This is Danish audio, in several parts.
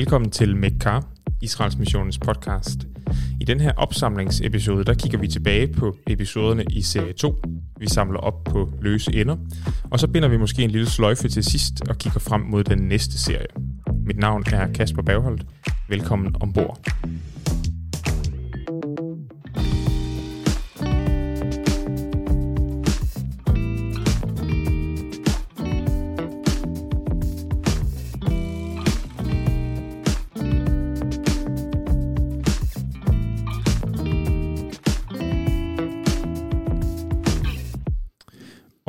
Velkommen til Mekka, Israels Missionens podcast. I den her opsamlingsepisode, der kigger vi tilbage på episoderne i serie 2. Vi samler op på løse ender, og så binder vi måske en lille sløjfe til sidst og kigger frem mod den næste serie. Mit navn er Kasper Bagholdt. Velkommen ombord.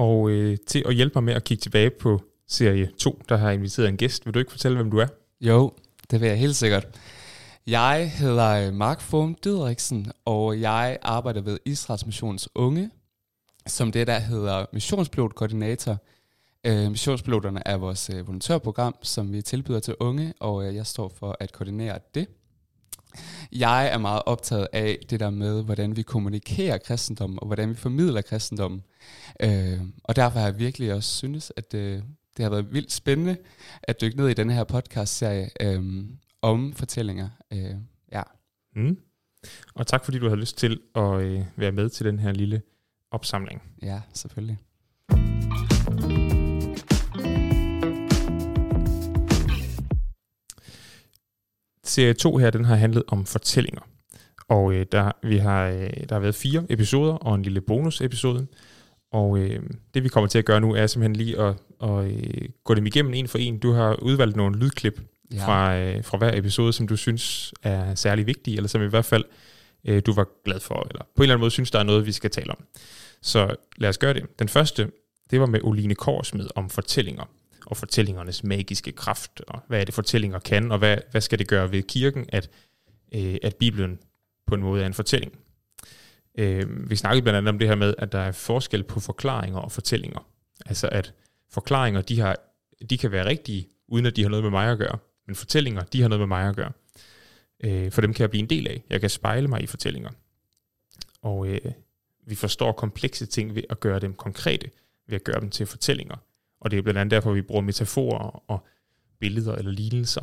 Og øh, til at hjælpe mig med at kigge tilbage på serie 2, der har inviteret en gæst. Vil du ikke fortælle, hvem du er? Jo, det vil jeg helt sikkert. Jeg hedder øh, Mark Fohm Didriksen, og jeg arbejder ved Israels Missions Unge, som det der hedder missionspilotkoordinator. Øh, missionspiloterne er vores øh, volontørprogram, som vi tilbyder til unge, og øh, jeg står for at koordinere det. Jeg er meget optaget af det der med, hvordan vi kommunikerer kristendom, og hvordan vi formidler kristendom. Øh, og derfor har jeg virkelig også synes, at øh, det har været vildt spændende at dykke ned i denne her podcast-serie øh, om fortællinger. Øh, ja. Mm. Og tak fordi du har lyst til at øh, være med til den her lille opsamling. ja, selvfølgelig. Serie 2 her, den har handlet om fortællinger. Og øh, der, vi har, øh, der har været fire episoder og en lille bonusepisode. Og øh, det vi kommer til at gøre nu er simpelthen lige at, at øh, gå dem igennem en for en. Du har udvalgt nogle lydklip ja. Fra, øh, fra hver episode, som du synes er særlig vigtige, eller som i hvert fald øh, du var glad for, eller på en eller anden måde synes, der er noget, vi skal tale om. Så lad os gøre det. Den første, det var med Oline Korsmed om fortællinger, og fortællingernes magiske kraft, og hvad er det, fortællinger kan, og hvad, hvad skal det gøre ved kirken, at, øh, at Bibelen på en måde er en fortælling. Øh, vi snakkede blandt andet om det her med, at der er forskel på forklaringer og fortællinger. Altså at forklaringer, de, har, de kan være rigtige, uden at de har noget med mig at gøre. Men fortællinger, de har noget med mig at gøre. Øh, for dem kan jeg blive en del af. Jeg kan spejle mig i fortællinger. Og øh, vi forstår komplekse ting ved at gøre dem konkrete, ved at gøre dem til fortællinger. Og det er blandt andet derfor, vi bruger metaforer og billeder eller lignelser.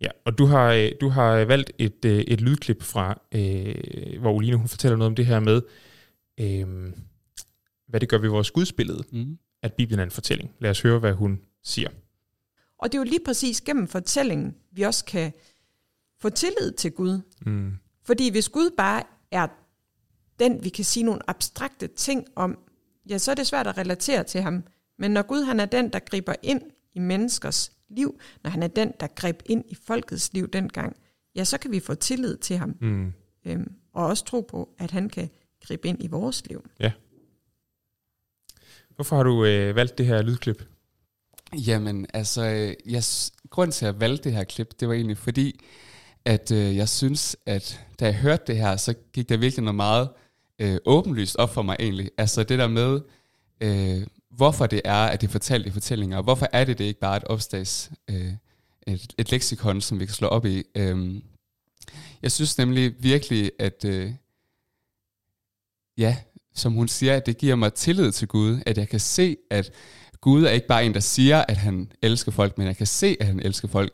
Ja, og du har, øh, du har valgt et, øh, et lydklip fra, øh, hvor Oline hun fortæller noget om det her med, øh, hvad det gør ved vores gudsbillede, Mm. at Bibelen er en fortælling. Lad os høre, hvad hun siger. Og det er jo lige præcis gennem fortællingen, vi også kan få tillid til Gud. Mm. Fordi hvis Gud bare er den, vi kan sige nogle abstrakte ting om, ja, så er det svært at relatere til ham. Men når Gud han er den, der griber ind i menneskers liv, når han er den, der greb ind i folkets liv dengang, ja, så kan vi få tillid til ham, Mm. øhm, og også tro på, at han kan gribe ind i vores liv. Hvorfor har du øh, valgt det her lydklip? Jamen, altså, øh, jeg, grunden til at jeg valgte det her klip, det var egentlig fordi, at øh, jeg synes, at da jeg hørte det her, så gik der virkelig noget meget øh, åbenlyst op for mig egentlig. Altså det der med, øh, hvorfor det er, at det er fortalt i fortællinger, og hvorfor er det, det ikke bare et opstags, øh, et, et leksikon, som vi kan slå op i. Øhm, jeg synes nemlig virkelig, at øh, ja, som hun siger, at det giver mig tillid til Gud, at jeg kan se, at Gud er ikke bare en, der siger, at han elsker folk, men jeg kan se, at han elsker folk.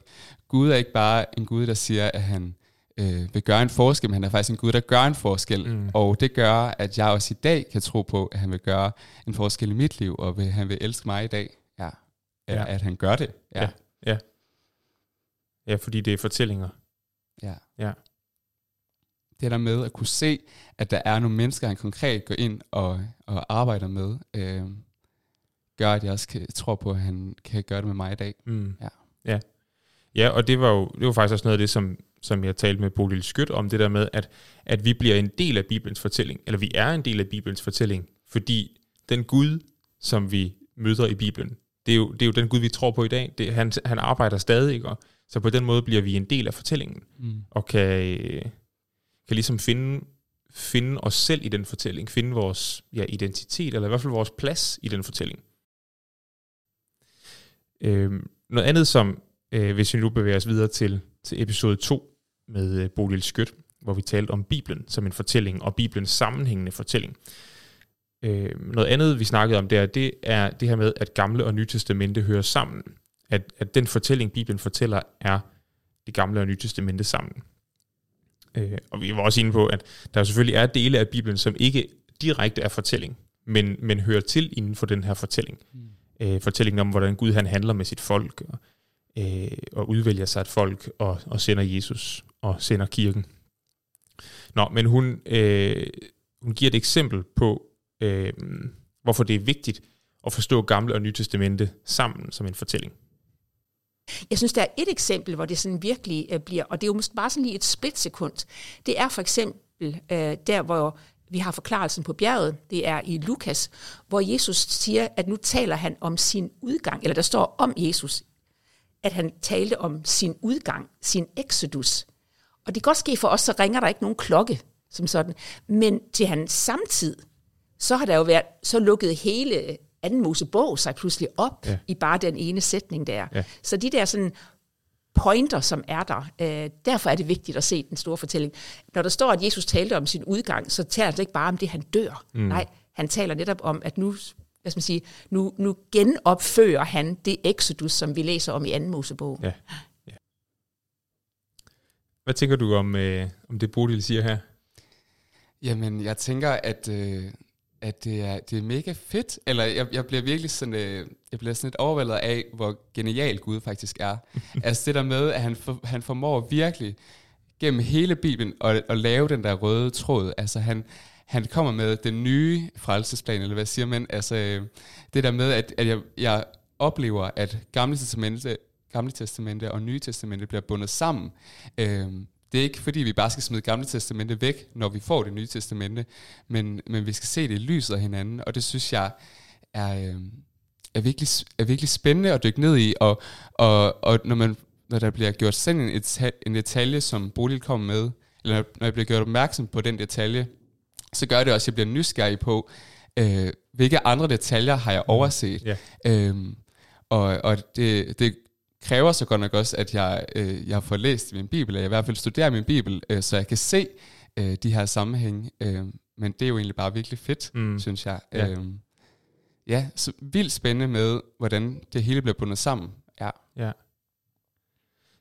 Gud er ikke bare en Gud, der siger, at han øh, vil gøre en forskel, men han er faktisk en Gud, der gør en forskel. Mm. Og det gør, at jeg også i dag kan tro på, at han vil gøre en forskel i mit liv, og vil, han vil elske mig i dag. Ja. Eller Ja. at han gør det. Ja. Ja. Ja, fordi det er fortællinger. ja. Ja. Det der med at kunne se, at der er nogle mennesker, han konkret går ind og, og arbejder med, øh, gør, at jeg også kan, tror på, at han kan gøre det med mig i dag. Mm. Ja. ja. Ja, og det var jo det var faktisk også noget af det, som, som jeg talte med Bodil Skyt om, det der med, at, at vi bliver en del af Bibelens fortælling, eller vi er en del af Bibelens fortælling, fordi den Gud, som vi møder i Bibelen, det er jo, det er jo den Gud, vi tror på i dag. Det, han, han arbejder stadig, ikke? Så på den måde bliver vi en del af fortællingen, Mm. og kan, kan ligesom finde, finde os selv i den fortælling, finde vores ja, identitet, eller i hvert fald vores plads i den fortælling. Øhm, noget andet, som øh, hvis vi nu bevæger os videre til, til episode 2 med øh, Bodil Skødt, hvor vi talte om Bibelen som en fortælling, og Bibelens sammenhængende fortælling. Øh, noget andet, vi snakkede om der, det er det her med, at gamle og nye testamente hører sammen. At, at den fortælling, Bibelen fortæller, er det gamle og nye testamente sammen. Øh, og vi var også inde på, at der selvfølgelig er dele af Bibelen, som ikke direkte er fortælling, men, men hører til inden for den her fortælling. Mm. Øh, fortællingen om, hvordan Gud han handler med sit folk, og, øh, og udvælger sig et folk, og, og sender Jesus, og sender kirken. Nå, men hun, øh, hun giver et eksempel på, øh, hvorfor det er vigtigt at forstå Gamle og Nye Testamente sammen som en fortælling. Jeg synes, der er et eksempel, hvor det sådan virkelig øh, bliver, og det er jo måske bare sådan lige et splitsekund. Det er for eksempel øh, der, hvor vi har forklarelsen på bjerget, det er i Lukas, hvor Jesus siger, at nu taler han om sin udgang, eller der står om Jesus, at han talte om sin udgang, sin exodus. Og det kan godt ske for os, så ringer der ikke nogen klokke som sådan. Men til hans samtid, så har der jo været, så lukket hele anden Mosebog sig pludselig op ja. i bare den ene sætning der. Ja. Så de der sådan pointer, som er der, øh, derfor er det vigtigt at se den store fortælling. Når der står, at Jesus talte om sin udgang, så taler det ikke bare om det, han dør. Mm. Nej, han taler netop om, at nu, hvad skal man sige, nu, nu genopfører han det exodus, som vi læser om i anden Mosebog. Ja. Hvad tænker du om, øh, om det, Bodil siger her? Jamen, jeg tænker, at, øh, at det, er, det er mega fedt. Eller jeg, jeg bliver virkelig sådan, øh, jeg bliver sådan lidt overvældet af, hvor genial Gud faktisk er. altså det der med, at han, for, han formår virkelig gennem hele Bibelen at, at lave den der røde tråd. Altså han, han kommer med den nye frelsesplan, eller hvad siger man? Altså øh, det der med, at, at jeg, jeg oplever, at Gamle Testamente, Gamle Testamente og Nye Testamente bliver bundet sammen. Øh, det er ikke fordi, vi bare skal smide Gamle Testamente væk, når vi får det nye testamente, men, men vi skal se det i lyset af hinanden, og det synes jeg er, øh, er, virkelig, er virkelig spændende at dykke ned i, og, og, og når, man, når der bliver gjort sådan en, en detalje, som Bodil kom med, eller når jeg bliver gjort opmærksom på den detalje, så gør det også, at jeg bliver nysgerrig på, øh, hvilke andre detaljer har jeg mm. overset. Yeah. Øhm, og og det, det kræver så godt nok også, at jeg, øh, jeg får læst min bibel, eller jeg i hvert fald studerer min bibel, øh, så jeg kan se øh, de her sammenhænge. Øh, men det er jo egentlig bare virkelig fedt, mm. synes jeg. Ja. Øh, ja, så vildt spændende med, hvordan det hele bliver bundet sammen. Ja. Ja.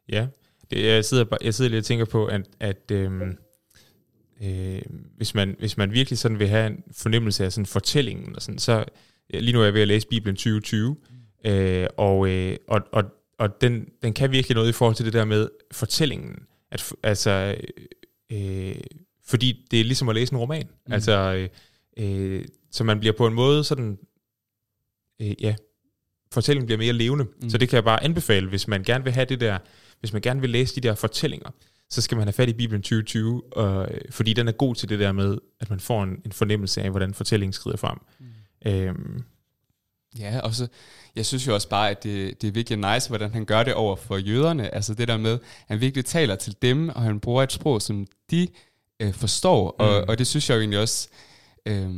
Ja, det, jeg, sidder, jeg sidder lige og tænker på, at, at øhm, øh, hvis, man, hvis man virkelig sådan vil have en fornemmelse af sådan fortællingen, og sådan, så lige nu er jeg ved at læse Bibelen 2020, mm. øh, og, øh, og, og og den, den kan virkelig noget i forhold til det der med fortællingen. At, altså, øh, fordi det er ligesom at læse en roman. Mm. Altså, øh, så man bliver på en måde sådan, øh, ja, fortællingen bliver mere levende. Mm. Så det kan jeg bare anbefale, hvis man gerne vil have det der, hvis man gerne vil læse de der fortællinger, så skal man have fat i Bibelen 2020, og, øh, fordi den er god til det der med, at man får en, en fornemmelse af, hvordan fortællingen skrider frem. Mm. Øhm, Ja, og så, jeg synes jo også bare, at det, det er virkelig nice, hvordan han gør det over for jøderne. Altså det der med, at han virkelig taler til dem, og han bruger et sprog, som de øh, forstår. Mm. Og, og det synes jeg jo egentlig også, øh,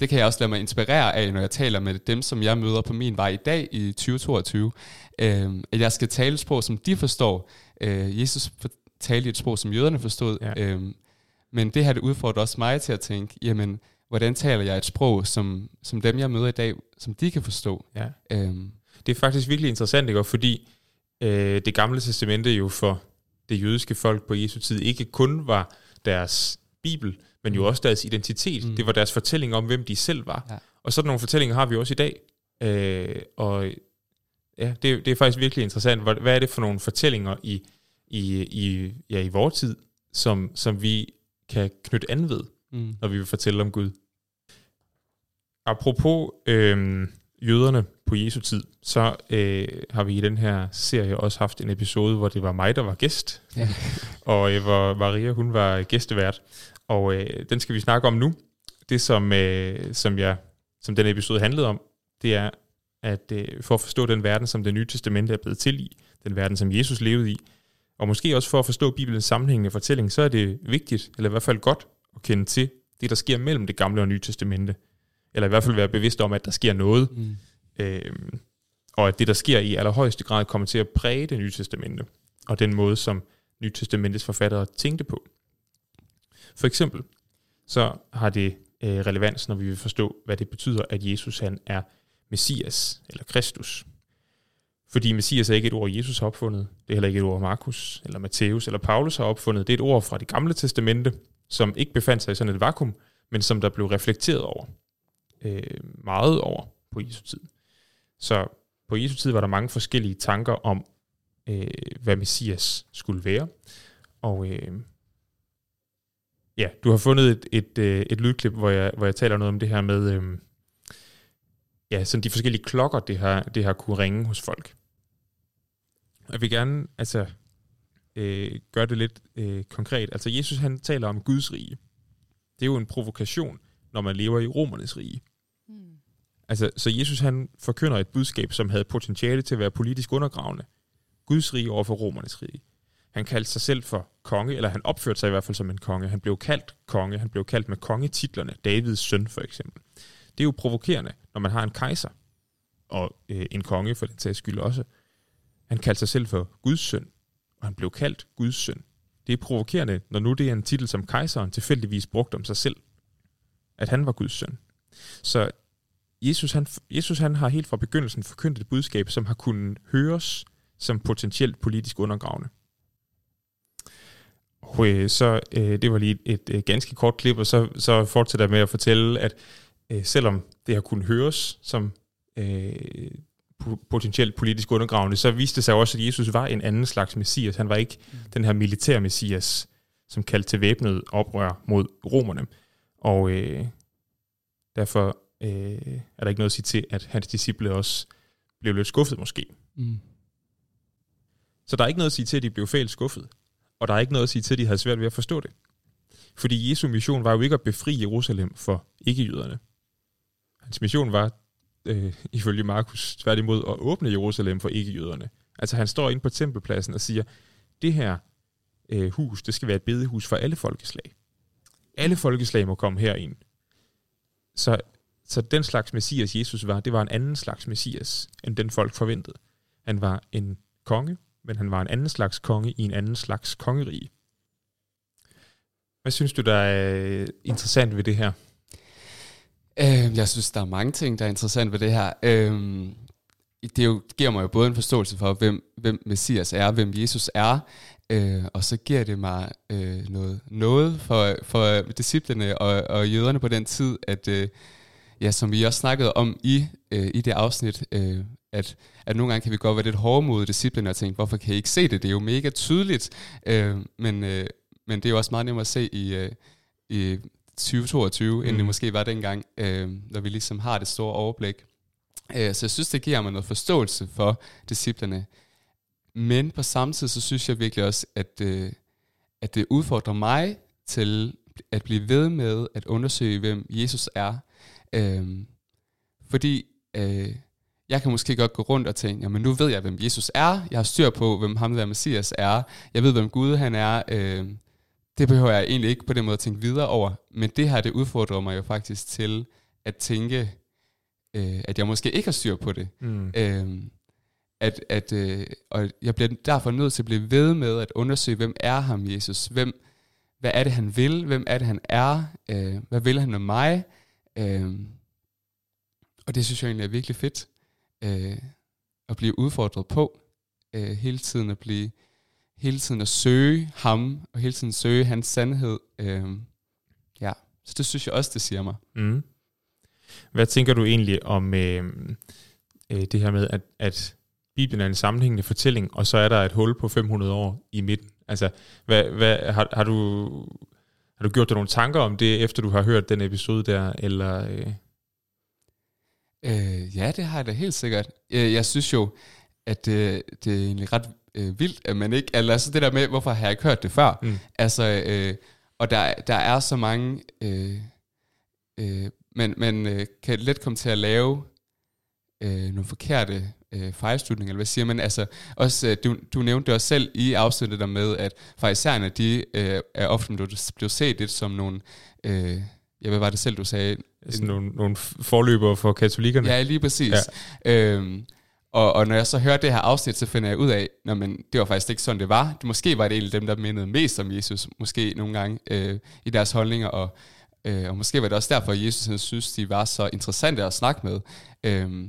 det kan jeg også lade mig inspirere af, når jeg taler med dem, som jeg møder på min vej i dag i 2022. Øh, at jeg skal tale et sprog, som de forstår. Øh, Jesus talte et sprog, som jøderne forstod. Ja. Øh, men det her det udfordrer også mig til at tænke, jamen, hvordan taler jeg et sprog, som, som dem, jeg møder i dag, som de kan forstå. Ja. Øhm. Det er faktisk virkelig interessant, ikke? fordi øh, det gamle testamente jo for det jødiske folk på Jesu tid ikke kun var deres bibel, men jo mm. også deres identitet. Mm. Det var deres fortælling om, hvem de selv var. Ja. Og sådan nogle fortællinger har vi også i dag. Øh, og ja, det, det er faktisk virkelig interessant. Hvad, hvad er det for nogle fortællinger i, i, i, ja, i vores tid, som, som vi kan knytte an ved? Mm. når vi vil fortælle om Gud. Apropos øh, jøderne på Jesu tid, så øh, har vi i den her serie også haft en episode, hvor det var mig, der var gæst, ja. og øh, hvor Maria hun var gæstevært. Og øh, den skal vi snakke om nu. Det, som, øh, som, jeg, som den episode handlede om, det er, at øh, for at forstå den verden, som det nye testamente er blevet til i, den verden, som Jesus levede i, og måske også for at forstå Bibelens sammenhængende fortælling, så er det vigtigt, eller i hvert fald godt, at kende til det, der sker mellem det gamle og nye testamente. Eller i hvert fald være bevidst om, at der sker noget. Mm. Øhm, og at det, der sker i allerhøjeste grad, kommer til at præge det nye testamente. Og den måde, som Nye Testamentets forfattere tænkte på. For eksempel, så har det øh, relevans, når vi vil forstå, hvad det betyder, at Jesus han er Messias, eller Kristus. Fordi Messias er ikke et ord, Jesus har opfundet. Det er heller ikke et ord, Markus eller Matthæus eller Paulus har opfundet. Det er et ord fra det gamle testamente, som ikke befandt sig i sådan et vakuum, men som der blev reflekteret over. Øh, meget over på Jesu tid. Så på Jesu tid var der mange forskellige tanker om, øh, hvad Messias skulle være. Og øh, ja, du har fundet et, et, øh, et lydklip, hvor jeg, hvor jeg taler noget om det her med, øh, ja, sådan de forskellige klokker, det har, det har kunne ringe hos folk. Jeg vil gerne altså, øh, gøre det lidt øh, konkret. Altså Jesus han taler om Guds rige. Det er jo en provokation, når man lever i romernes rige. Mm. Altså, så Jesus han forkynder et budskab, som havde potentiale til at være politisk undergravende. Guds rige over for romernes rige. Han kaldte sig selv for konge, eller han opførte sig i hvert fald som en konge. Han blev kaldt konge, han blev kaldt med kongetitlerne, Davids søn for eksempel. Det er jo provokerende, når man har en kejser, og øh, en konge for den sags skyld også. Han kaldte sig selv for Guds søn, og han blev kaldt Guds søn. Det er provokerende, når nu det er en titel, som kejseren tilfældigvis brugte om sig selv, at han var Guds søn. Så Jesus han, Jesus han har helt fra begyndelsen forkyndt et budskab, som har kunnet høres som potentielt politisk undergravende. Og så øh, det var lige et, et, et ganske kort klip, og så, så fortsætter jeg med at fortælle, at øh, selvom det har kunnet høres som øh, potentielt politisk undergravende, så viste det sig også, at Jesus var en anden slags messias. Han var ikke mm. den her militær messias, som kaldte til væbnet oprør mod romerne. Og øh, derfor øh, er der ikke noget at sige til, at hans disciple også blev lidt skuffet måske. Mm. Så der er ikke noget at sige til, at de blev fælt skuffet. Og der er ikke noget at sige til, at de havde svært ved at forstå det. Fordi Jesu mission var jo ikke at befri Jerusalem for ikke-jøderne. Hans mission var, øh, ifølge Markus, tværtimod at åbne Jerusalem for ikke-jøderne. Altså han står inde på tempelpladsen og siger, det her øh, hus, det skal være et bedehus for alle folkeslag. Alle folkeslag må komme herind. Så, så den slags messias, Jesus var, det var en anden slags messias, end den folk forventede. Han var en konge, men han var en anden slags konge i en anden slags kongerige. Hvad synes du, der er øh, interessant ved det her? Øh, jeg synes, der er mange ting, der er interessant ved det her. Øh, det jo, giver mig jo både en forståelse for, hvem, hvem Messias er, hvem Jesus er, øh, og så giver det mig øh, noget, noget for, for disciplene og, og jøderne på den tid, at øh, ja, som vi også snakkede om i, øh, i det afsnit, øh, at, at nogle gange kan vi godt være lidt hårde mod discipliner og tænke, hvorfor kan I ikke se det? Det er jo mega tydeligt, øh, men, øh, men det er jo også meget nemmere at se i, øh, i 2022, mm. end det mm. måske var dengang, øh, når vi ligesom har det store overblik. Øh, så jeg synes, det giver mig noget forståelse for disciplerne. Men på samme tid, så synes jeg virkelig også, at, øh, at det udfordrer mig til at blive ved med at undersøge, hvem Jesus er. Øh, fordi øh, jeg kan måske godt gå rundt og tænke, jamen nu ved jeg, hvem Jesus er. Jeg har styr på, hvem ham der Messias er. Jeg ved, hvem Gud han er. Øh, det behøver jeg egentlig ikke på den måde at tænke videre over. Men det her, det udfordrer mig jo faktisk til at tænke, øh, at jeg måske ikke har styr på det. Mm. Øh, at, at, øh, og jeg bliver derfor nødt til at blive ved med at undersøge, hvem er ham, Jesus? Hvem, hvad er det, han vil? Hvem er det, han er? Øh, hvad vil han med mig? Øh, og det synes jeg egentlig er virkelig fedt øh, at blive udfordret på. Øh, hele tiden at blive hele tiden at søge ham, og hele tiden søge hans sandhed. Øh, ja, så det synes jeg også, det siger mig. Mm. Hvad tænker du egentlig om øh, øh, det her med, at, at Bibelen er en sammenhængende fortælling, og så er der et hul på 500 år i midten? Altså, hvad, hvad, har, har, du, har du gjort dig nogle tanker om det, efter du har hørt den episode der, eller... Øh? Øh, ja, det har jeg da helt sikkert. Jeg, jeg synes jo, at det, det er egentlig ret øh, vildt, at man ikke... Altså det der med, hvorfor har jeg ikke hørt det før? Mm. Altså, øh, og der, der er så mange... Øh, øh, man, man øh, kan let komme til at lave øh, nogle forkerte øh, fejlslutninger, eller hvad siger man? Altså, også, øh, du, du nævnte det også selv i afsnittet der med, at farisæerne, de øh, er ofte blevet set lidt som nogle... Øh, jeg ved, var det selv, du sagde? Altså nogle, nogle forløbere for katolikkerne? Ja, lige præcis. Ja. Øhm, og, og når jeg så hører det her afsnit, så finder jeg ud af, at det var faktisk ikke sådan, det var. Det, måske var det en af dem, der mindede mest om Jesus, måske nogle gange øh, i deres holdninger, og, øh, og måske var det også derfor, at Jesus han synes, de var så interessante at snakke med. Øh,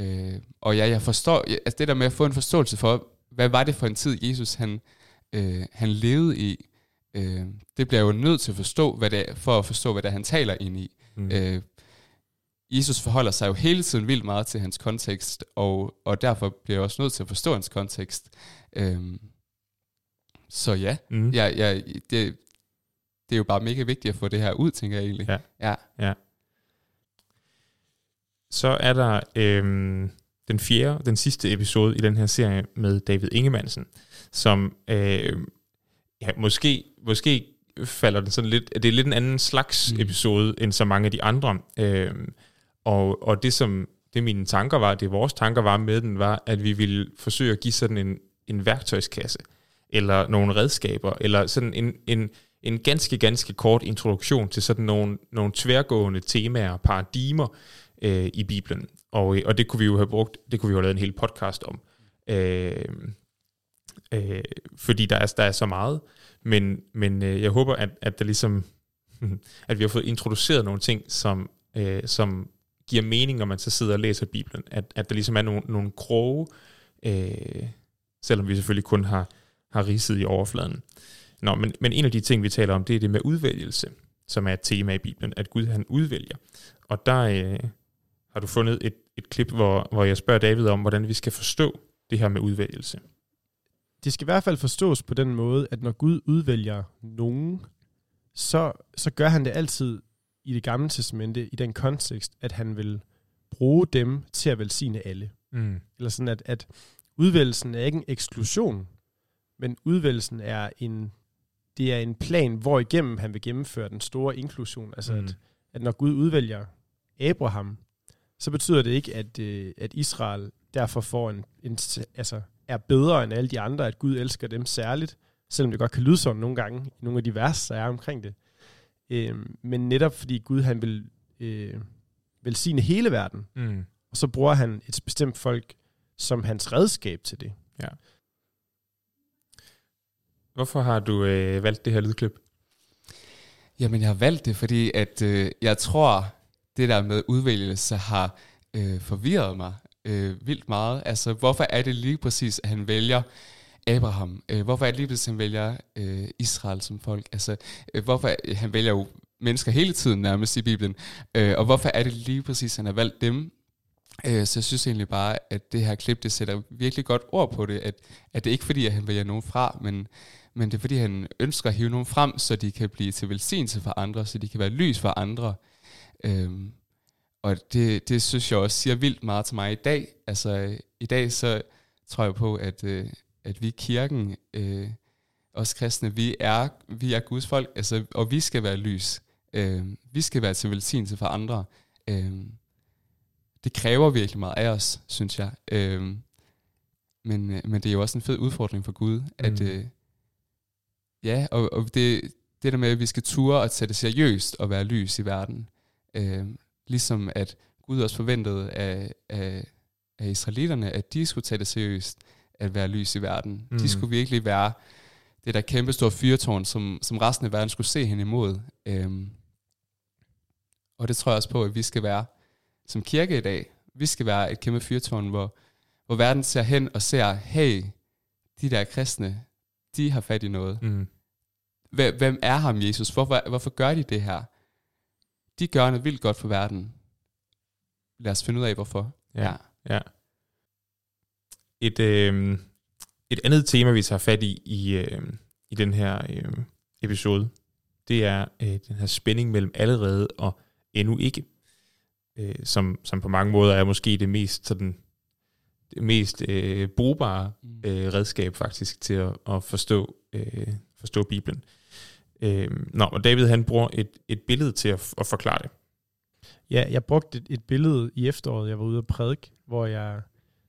Øh, og ja, jeg forstår, altså det der med at få en forståelse for, hvad var det for en tid, Jesus han, øh, han levede i, øh, det bliver jo nødt til at forstå, hvad det er, for at forstå, hvad det er, han taler ind i. Mm. Øh, Jesus forholder sig jo hele tiden vildt meget til hans kontekst, og, og derfor bliver jeg også nødt til at forstå hans kontekst. Øhm, så ja, mm. ja, ja det, det er jo bare mega vigtigt at få det her ud, tænker jeg egentlig. Ja. ja. ja. Så er der øhm, den fjerde, den sidste episode i den her serie med David Ingemannsen, som øh, ja, måske, måske falder den sådan lidt, det er lidt en anden slags mm. episode end så mange af de andre. Øh, og, og det som det mine tanker var, det vores tanker var med den, var, at vi ville forsøge at give sådan en, en værktøjskasse, eller nogle redskaber, eller sådan en, en, en ganske, ganske kort introduktion til sådan nogle, nogle tværgående temaer, paradigmer øh, i Bibelen. Og, og det kunne vi jo have brugt, det kunne vi jo have lavet en hel podcast om. Øh, øh, fordi der er, der er så meget. Men, men øh, jeg håber, at, at der ligesom at vi har fået introduceret nogle ting, som, øh, som giver mening, når man så sidder og læser Bibelen. At, at der ligesom er nogle, nogle kroge, øh, selvom vi selvfølgelig kun har, har ridset i overfladen. Nå, men, men en af de ting, vi taler om, det er det med udvælgelse, som er et tema i Bibelen, at Gud han udvælger. Og der øh, har du fundet et, et klip, hvor, hvor jeg spørger David om, hvordan vi skal forstå det her med udvælgelse. Det skal i hvert fald forstås på den måde, at når Gud udvælger nogen, så, så gør han det altid i det gamle testamente, i den kontekst, at han vil bruge dem til at velsigne alle. Mm. Eller sådan, at, at udvælgelsen er ikke en eksklusion, men udvælgelsen er en, det er en plan, hvor igennem han vil gennemføre den store inklusion. Altså, mm. at, at når Gud udvælger Abraham, så betyder det ikke, at, øh, at Israel derfor får en, en, altså, er bedre end alle de andre, at Gud elsker dem særligt, selvom det godt kan lyde sådan nogle gange, i nogle af de vers, der er omkring det. Øh, men netop fordi Gud han vil øh, velsigne hele verden, mm. og så bruger han et bestemt folk som hans redskab til det. Ja. Hvorfor har du øh, valgt det her lydklip? Jamen, jeg har valgt det, fordi at øh, jeg tror, det der med udvælgelse har øh, forvirret mig øh, vildt meget. Altså, hvorfor er det lige præcis, at han vælger Abraham? Øh, hvorfor er det lige pludselig, han vælger øh, Israel som folk? Altså, øh, hvorfor øh, han vælger jo mennesker hele tiden nærmest i Bibelen, øh, og hvorfor er det lige præcis, han har valgt dem? Øh, så jeg synes egentlig bare, at det her klip, det sætter virkelig godt ord på det, at, at det ikke fordi, at han vælger nogen fra, men, men det er fordi, han ønsker at hive nogen frem, så de kan blive til velsignelse for andre, så de kan være lys for andre. Øh, og det, det synes jeg også siger vildt meget til mig i dag. Altså i dag så tror jeg på, at, øh, at vi kirken, øh, os kristne, vi er, vi er Guds folk, altså, og vi skal være lys. Øh, vi skal være til velsignelse for andre. Øh, det kræver virkelig meget af os, synes jeg. Øh, men, øh, men det er jo også en fed udfordring for Gud, mm. at øh, ja, og, og det, det der med, at vi skal ture og tage det seriøst og være lys i verden. Øh, ligesom at Gud også forventede af, af, af israelitterne, at de skulle tage det seriøst at være lys i verden. Mm. De skulle virkelig være det der kæmpe store fyrtårn, som, som resten af verden skulle se hen imod. Øhm, og det tror jeg også på, at vi skal være som kirke i dag. Vi skal være et kæmpe fyrtårn, hvor, hvor verden ser hen og ser, hey, de der kristne, de har fat i noget. Mm. Hvem er ham, Jesus? Hvorfor, hvorfor gør de det her? De gør noget vildt godt for verden. Lad os finde ud af, hvorfor. Ja, ja. ja. Et, øh, et andet tema, vi tager fat i i, øh, i den her øh, episode, det er øh, den her spænding mellem allerede og endnu ikke, øh, som, som på mange måder er måske det mest sådan det mest øh, brugbare mm. øh, redskab faktisk til at, at forstå øh, forstå Bibelen. Øh, nå, og David han bruger et, et billede til at, at forklare det. Ja, jeg brugte et, et billede i efteråret, jeg var ude at prædike, hvor jeg,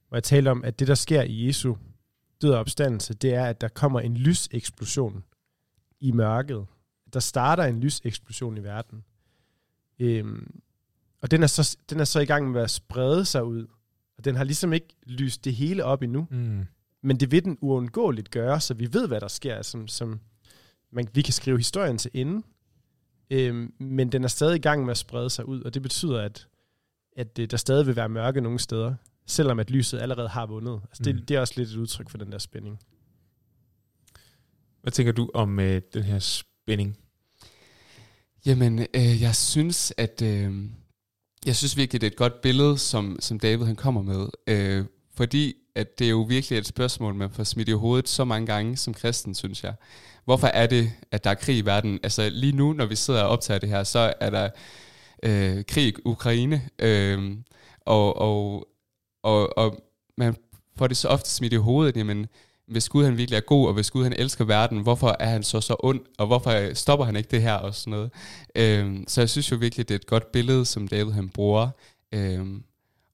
hvor jeg talte om, at det, der sker i Jesu død og opstandelse, det er, at der kommer en lyseksplosion i mørket. Der starter en lyseksplosion i verden. Øhm, og den er, så, den er så i gang med at sprede sig ud. Og den har ligesom ikke lyst det hele op endnu. Mm. Men det vil den uundgåeligt gøre, så vi ved, hvad der sker, som, som man, vi kan skrive historien til ende, øhm, men den er stadig i gang med at sprede sig ud, og det betyder, at, at det, der stadig vil være mørke nogle steder, selvom at lyset allerede har vundet. Altså det, Mm. det er også lidt et udtryk for den der spænding. Hvad tænker du om øh, den her spænding? Jamen, øh, jeg synes, at øh, jeg synes virkelig, det er et godt billede, som, som David han kommer med. Øh, fordi at det er jo virkelig et spørgsmål, man får smidt i hovedet så mange gange som kristen, synes jeg. Hvorfor er det, at der er krig i verden? Altså lige nu, når vi sidder og optager det her, så er der øh, krig i Ukraine, øh, og, og, og, og man får det så ofte smidt i hovedet, jamen, hvis Gud han virkelig er god, og hvis Gud han elsker verden, hvorfor er han så så ond, og hvorfor stopper han ikke det her og sådan noget. Øhm, så jeg synes jo virkelig, det er et godt billede, som David han bruger. Øhm,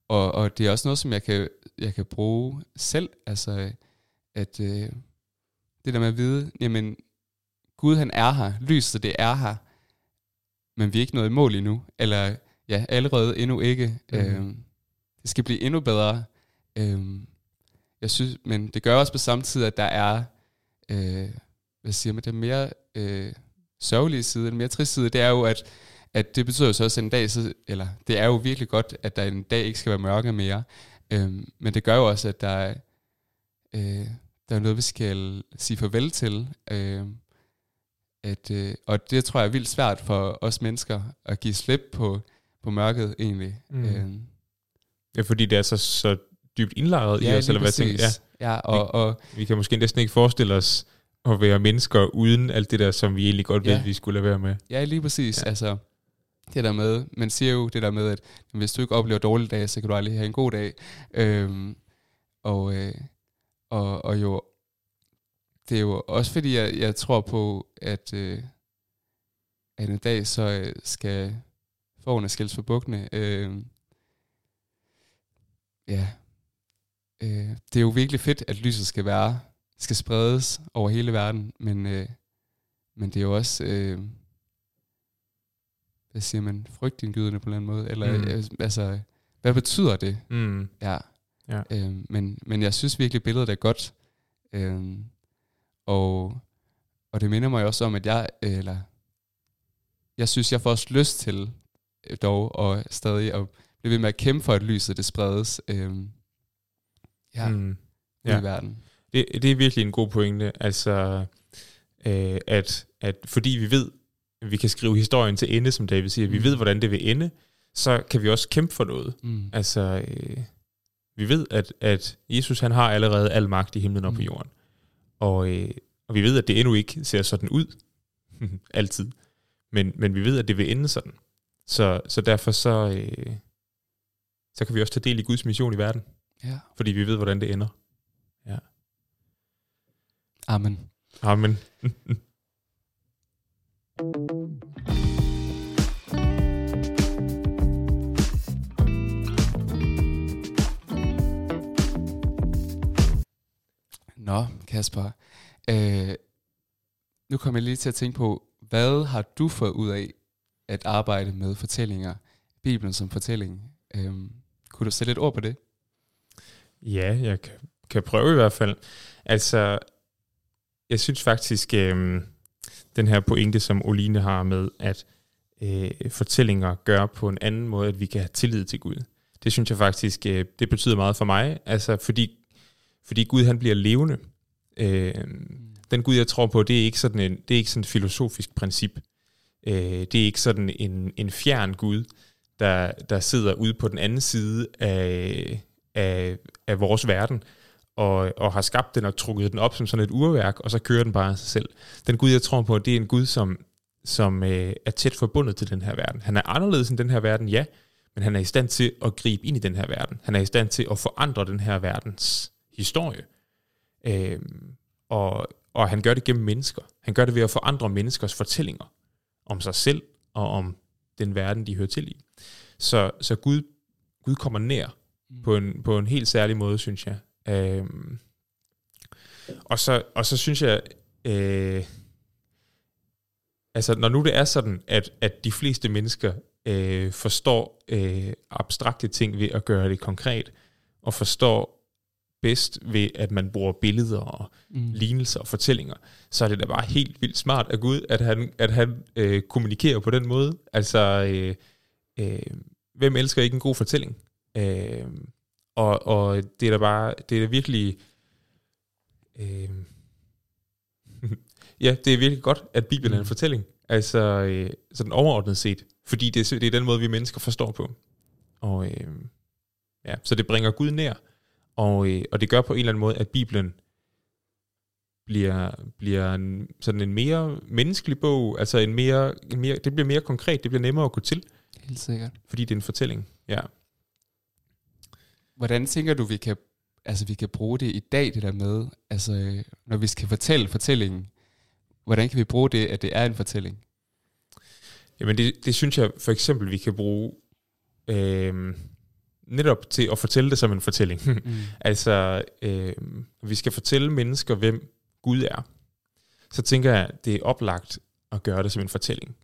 og, og det er også noget, som jeg kan, jeg kan bruge selv. Altså, at øh, det der med at vide, jamen, Gud han er her, lyset det er her, men vi er ikke nået i mål endnu. Eller ja, allerede endnu ikke. Mhm. Øhm, det skal blive endnu bedre. Øhm, jeg synes, men det gør også på samme tid, at der er, øh, hvad siger man, den mere øh, sørgelige side, den mere triste side, det er jo, at, at det betyder jo så også en dag, så, eller det er jo virkelig godt, at der en dag ikke skal være mørke mere, øhm, men det gør jo også, at der er, øh, der er noget, vi skal sige farvel til, øh, at, øh, og det tror jeg er vildt svært for os mennesker, at give slip på, på mørket egentlig. Mm. Øhm, Ja, fordi det er så, så dybt indlejret i os, eller hvad præcis. ja, Ja, og, og Vi kan måske næsten ikke forestille os at være mennesker uden alt det der, som vi egentlig godt ved, Ja. vi skulle lade være med. Ja, lige præcis. Ja. Ja. Altså, det der med, man siger jo det der med, at hvis du ikke oplever dårlige dage, så kan du aldrig have en god dag. Øhm, og, øh, og, og jo, det er jo også fordi, jeg, jeg tror på, at, øh, at en dag så øh, skal forerne skilles for bukkene. Øh, ja, øh, det er jo virkelig fedt, at lyset skal være, skal spredes over hele verden, men, øh, men det er jo også, øh, hvad siger man, frygtindgydende på en eller anden måde, eller Mm. øh, altså, hvad betyder det? Mm. Ja. Ja. Øhm, men, men jeg synes virkelig, billedet er godt. Øhm, og, og det minder mig også om, at jeg, eller, jeg synes, jeg får også lyst til øh, dog, og stadig at blive ved med at kæmpe for, at lyset det spredes øhm, ja, mm. Ja. i verden. Det, det er virkelig en god pointe. Altså, øh, at, at fordi vi ved, at vi kan skrive historien til ende, som David siger, vi Mm. ved, hvordan det vil ende, så kan vi også kæmpe for noget. Mm. Altså, øh, vi ved, at, at Jesus han har allerede al magt i himlen og på Mm. jorden. Og, øh, og vi ved, at det endnu ikke ser sådan ud. Altid. Men, men vi ved, at det vil ende sådan. Så, så derfor så, øh, så kan vi også tage del i Guds mission i verden. Ja. Fordi vi ved, hvordan det ender. Amen. Amen. Nå, Kasper. Øh, nu kommer jeg lige til at tænke på, hvad har du fået ud af at arbejde med fortællinger, Bibelen som fortælling? Øh, kunne du sætte et ord på det? Ja, jeg kan, kan prøve i hvert fald. Altså, jeg synes faktisk, øh, den her pointe, som Oline har med, at øh, fortællinger gør på en anden måde, at vi kan have tillid til Gud. Det synes jeg faktisk, øh, det betyder meget for mig. Altså, fordi, fordi Gud, han bliver levende. Øh, den Gud, jeg tror på, det er ikke sådan en, det er ikke sådan et filosofisk princip. Øh, det er ikke sådan en, en fjern Gud, der, der sidder ude på den anden side af, af, af vores verden, og, og har skabt den og trukket den op som sådan et urværk, og så kører den bare af sig selv. Den Gud, jeg tror på, det er en Gud, som, som øh, er tæt forbundet til den her verden. Han er anderledes end den her verden, ja, men han er i stand til at gribe ind i den her verden. Han er i stand til at forandre den her verdens historie. Øh, og, og han gør det gennem mennesker. Han gør det ved at forandre menneskers fortællinger om sig selv og om den verden, de hører til i. Så, så Gud, Gud kommer nær på en, på en helt særlig måde, synes jeg. Øhm, og, så, og så synes jeg, øh, altså når nu det er sådan, at, at de fleste mennesker øh, forstår øh, abstrakte ting ved at gøre det konkret, og forstår bedst ved, at man bruger billeder og Mm. lignelser og fortællinger, så er det da bare helt vildt smart af Gud, at han, at han øh, kommunikerer på den måde. Altså, øh, øh, hvem elsker ikke en god fortælling? Øh, og, og det er da bare, det er da virkelig, øh, ja, det er virkelig godt, at Bibelen er en Mm. fortælling. Altså, øh, sådan overordnet set. Fordi det, er- det er den måde, vi mennesker forstår på. Og øh, ja, så det bringer Gud nær. Og, øh, og det gør på en eller anden måde, at Bibelen bliver, bliver en, sådan en mere menneskelig bog, altså en mere, en mere, det bliver mere konkret, det bliver nemmere at gå til, Helt sikkert. fordi det er en fortælling. Ja. Hvordan tænker du, vi kan, altså, vi kan bruge det i dag, det der med, altså, øh, når vi skal fortælle fortællingen, hvordan kan vi bruge det, at det er en fortælling? Jamen det, det synes jeg for eksempel, vi kan bruge øh, netop til at fortælle det som en fortælling. Mm. altså, øh, vi skal fortælle mennesker, hvem Gud er. Så tænker jeg, det er oplagt at gøre det som en fortælling.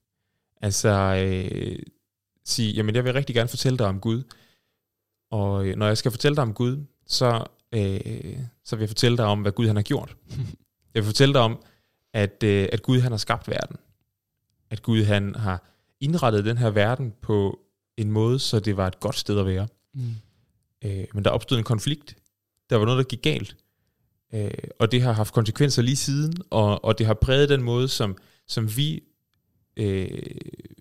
Altså, øh, sige, jamen jeg vil rigtig gerne fortælle dig om Gud. Og øh, når jeg skal fortælle dig om Gud, så, øh, så vil jeg fortælle dig om, hvad Gud han har gjort. Jeg vil fortælle dig om, at, øh, at Gud han har skabt verden. At Gud han har indrettet den her verden på en måde, så det var et godt sted at være. Mm. Øh, men der opstod en konflikt. Der var noget, der gik galt. Øh, og det har haft konsekvenser lige siden, og, og det har præget den måde, som, som vi øh,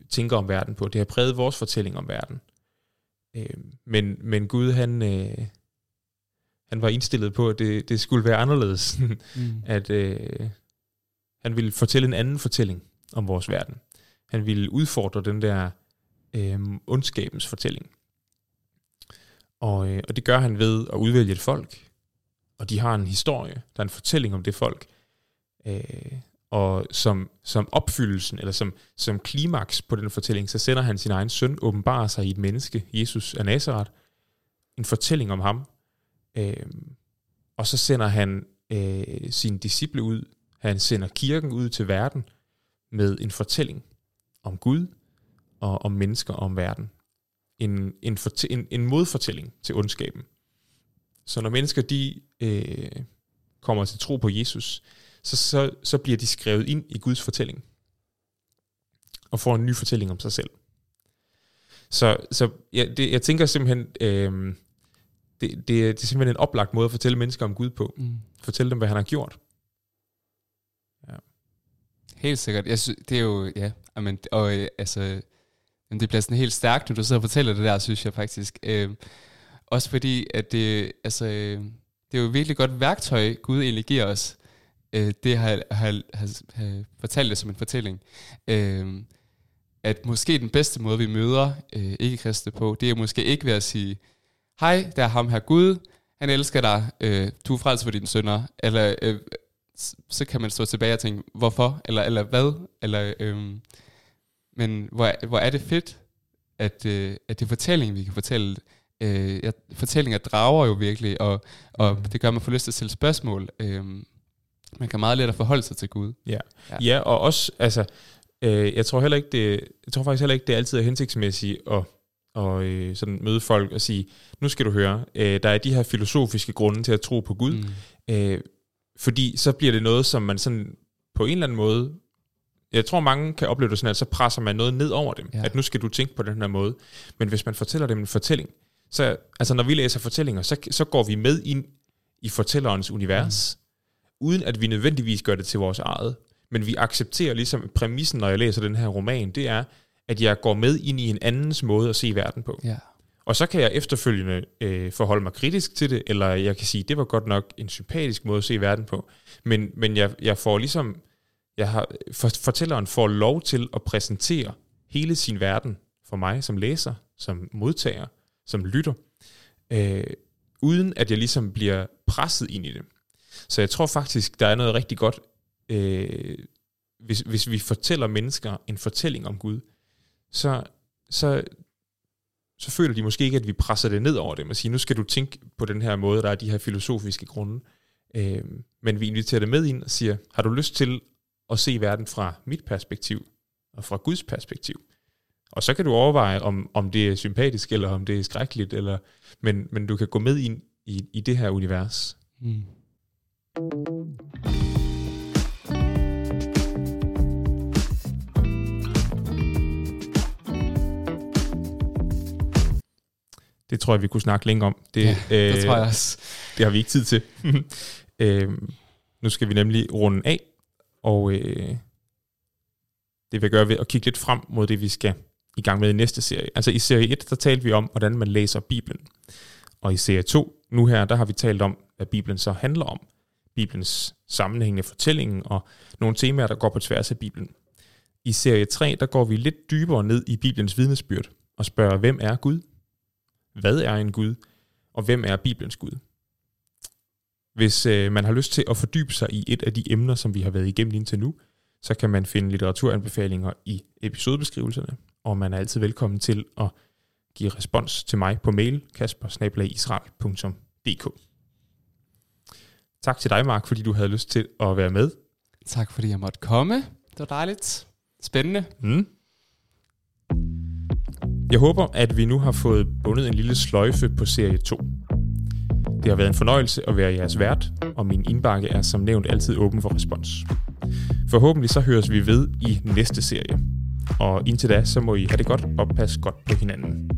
tænker om verden på. Det har præget vores fortælling om verden. Øh, men, men Gud, han, øh, han var indstillet på, at det, det skulle være anderledes. Mm. at øh, han ville fortælle en anden fortælling om vores verden. Han ville udfordre den der øh, ondskabens fortælling. Og, øh, og det gør han ved at udvælge et folk, og de har en historie, der er en fortælling om det folk. Øh, og som, som opfyldelsen, eller som, som klimaks på den fortælling, så sender han sin egen søn, åbenbarer sig i et menneske, Jesus af Nazareth, en fortælling om ham. Øh, og så sender han øh, sine disciple ud, han sender kirken ud til verden med en fortælling om Gud og om mennesker og om verden. En, en, en, en modfortælling til ondskaben. Så når mennesker de øh, kommer til tro på Jesus, så, så, så bliver de skrevet ind i Guds fortælling og får en ny fortælling om sig selv. Så, så ja, det, jeg tænker simpelthen, øh, det, det, det er simpelthen en oplagt måde at fortælle mennesker om Gud på. Mm. Fortælle dem, hvad han har gjort. Helt sikkert. Jeg synes, det er jo, ja, amen, og øh, altså, jamen, det bliver sådan helt stærkt, når du sidder og fortæller det der, synes jeg faktisk. Øh, også fordi, at det, altså, øhm, det er jo et virkelig godt værktøj, Gud egentlig giver os. Øh, det har, har, har, har fortalt det som en fortælling. Øh, at måske den bedste måde, vi møder øh, ikke-kristne på, det er måske ikke ved at sige, hej, der er ham her Gud, han elsker dig, øh, du er frelst for dine sønner, eller øh, så kan man stå tilbage og tænke, hvorfor, eller, eller hvad, eller, Øh, men hvor, hvor er det fedt, at, øh, at det er fortælling, vi kan fortælle. Øh, jeg, fortællinger drager jo virkelig, og, og det gør, at man får lyst til at stille spørgsmål. Øhm, man kan meget let at forholde sig til Gud. Ja, Ja. ja. ja og også, altså, øh, jeg tror heller ikke, det, jeg tror faktisk heller ikke, det altid er hensigtsmæssigt at, og, øh, sådan møde folk og sige, nu skal du høre, øh, der er de her filosofiske grunde til at tro på Gud, Mm. øh, fordi så bliver det noget, som man sådan på en eller anden måde, jeg tror mange kan opleve det sådan, at så presser man noget ned over dem, Ja. at nu skal du tænke på den her måde. Men hvis man fortæller dem en fortælling, så altså når vi læser fortællinger, så, så går vi med ind i fortællerens univers, mm. uden at vi nødvendigvis gør det til vores eget. Men vi accepterer ligesom præmissen, når jeg læser den her roman, det er, at jeg går med ind i en andens måde at se verden på. Ja. Og så kan jeg efterfølgende øh, forholde mig kritisk til det, eller jeg kan sige, det var godt nok en sympatisk måde at se verden på. Men, men jeg, jeg får ligesom, jeg har, for, fortælleren får lov til at præsentere hele sin verden for mig som læser, som modtager, som lytter, øh, uden at jeg ligesom bliver presset ind i det. Så jeg tror faktisk, der er noget rigtig godt, øh, hvis, hvis vi fortæller mennesker en fortælling om Gud, så, så, så føler de måske ikke, at vi presser det ned over dem og siger, nu skal du tænke på den her måde, der er de her filosofiske grunde. Øh, men vi inviterer det med ind og siger, har du lyst til at se verden fra mit perspektiv og fra Guds perspektiv? Og så kan du overveje, om, om det er sympatisk, eller om det er skrækkeligt, eller, men, men du kan gå med ind i, i det her univers. Mm. Det tror jeg, vi kunne snakke længe om. Det, Ja, det øh, tror jeg også. Det har vi ikke tid til. øh, nu skal vi nemlig runde af, og øh, det vil jeg gøre ved at kigge lidt frem mod det, vi skal i gang med i næste serie. Altså i serie 1, der talte vi om, hvordan man læser Bibelen. Og i serie 2, nu her, der har vi talt om, hvad Bibelen så handler om. Bibelens sammenhængende fortælling og nogle temaer, der går på tværs af Bibelen. I serie 3, der går vi lidt dybere ned i Bibelens vidnesbyrd og spørger, hvem er Gud? Hvad er en Gud? Og hvem er Bibelens Gud? Hvis øh, man har lyst til at fordybe sig i et af de emner, som vi har været igennem indtil nu, så kan man finde litteraturanbefalinger i episodebeskrivelserne, og man er altid velkommen til at give respons til mig på mail kasper Tak til dig, Mark, fordi du havde lyst til at være med. Tak fordi jeg måtte komme. Det var dejligt. Spændende. Mm. Jeg håber, at vi nu har fået bundet en lille sløjfe på serie 2. Det har været en fornøjelse at være jeres vært, og min indbakke er som nævnt altid åben for respons. Forhåbentlig så høres vi ved i næste serie. Og indtil da, så må I have det godt og passe godt på hinanden.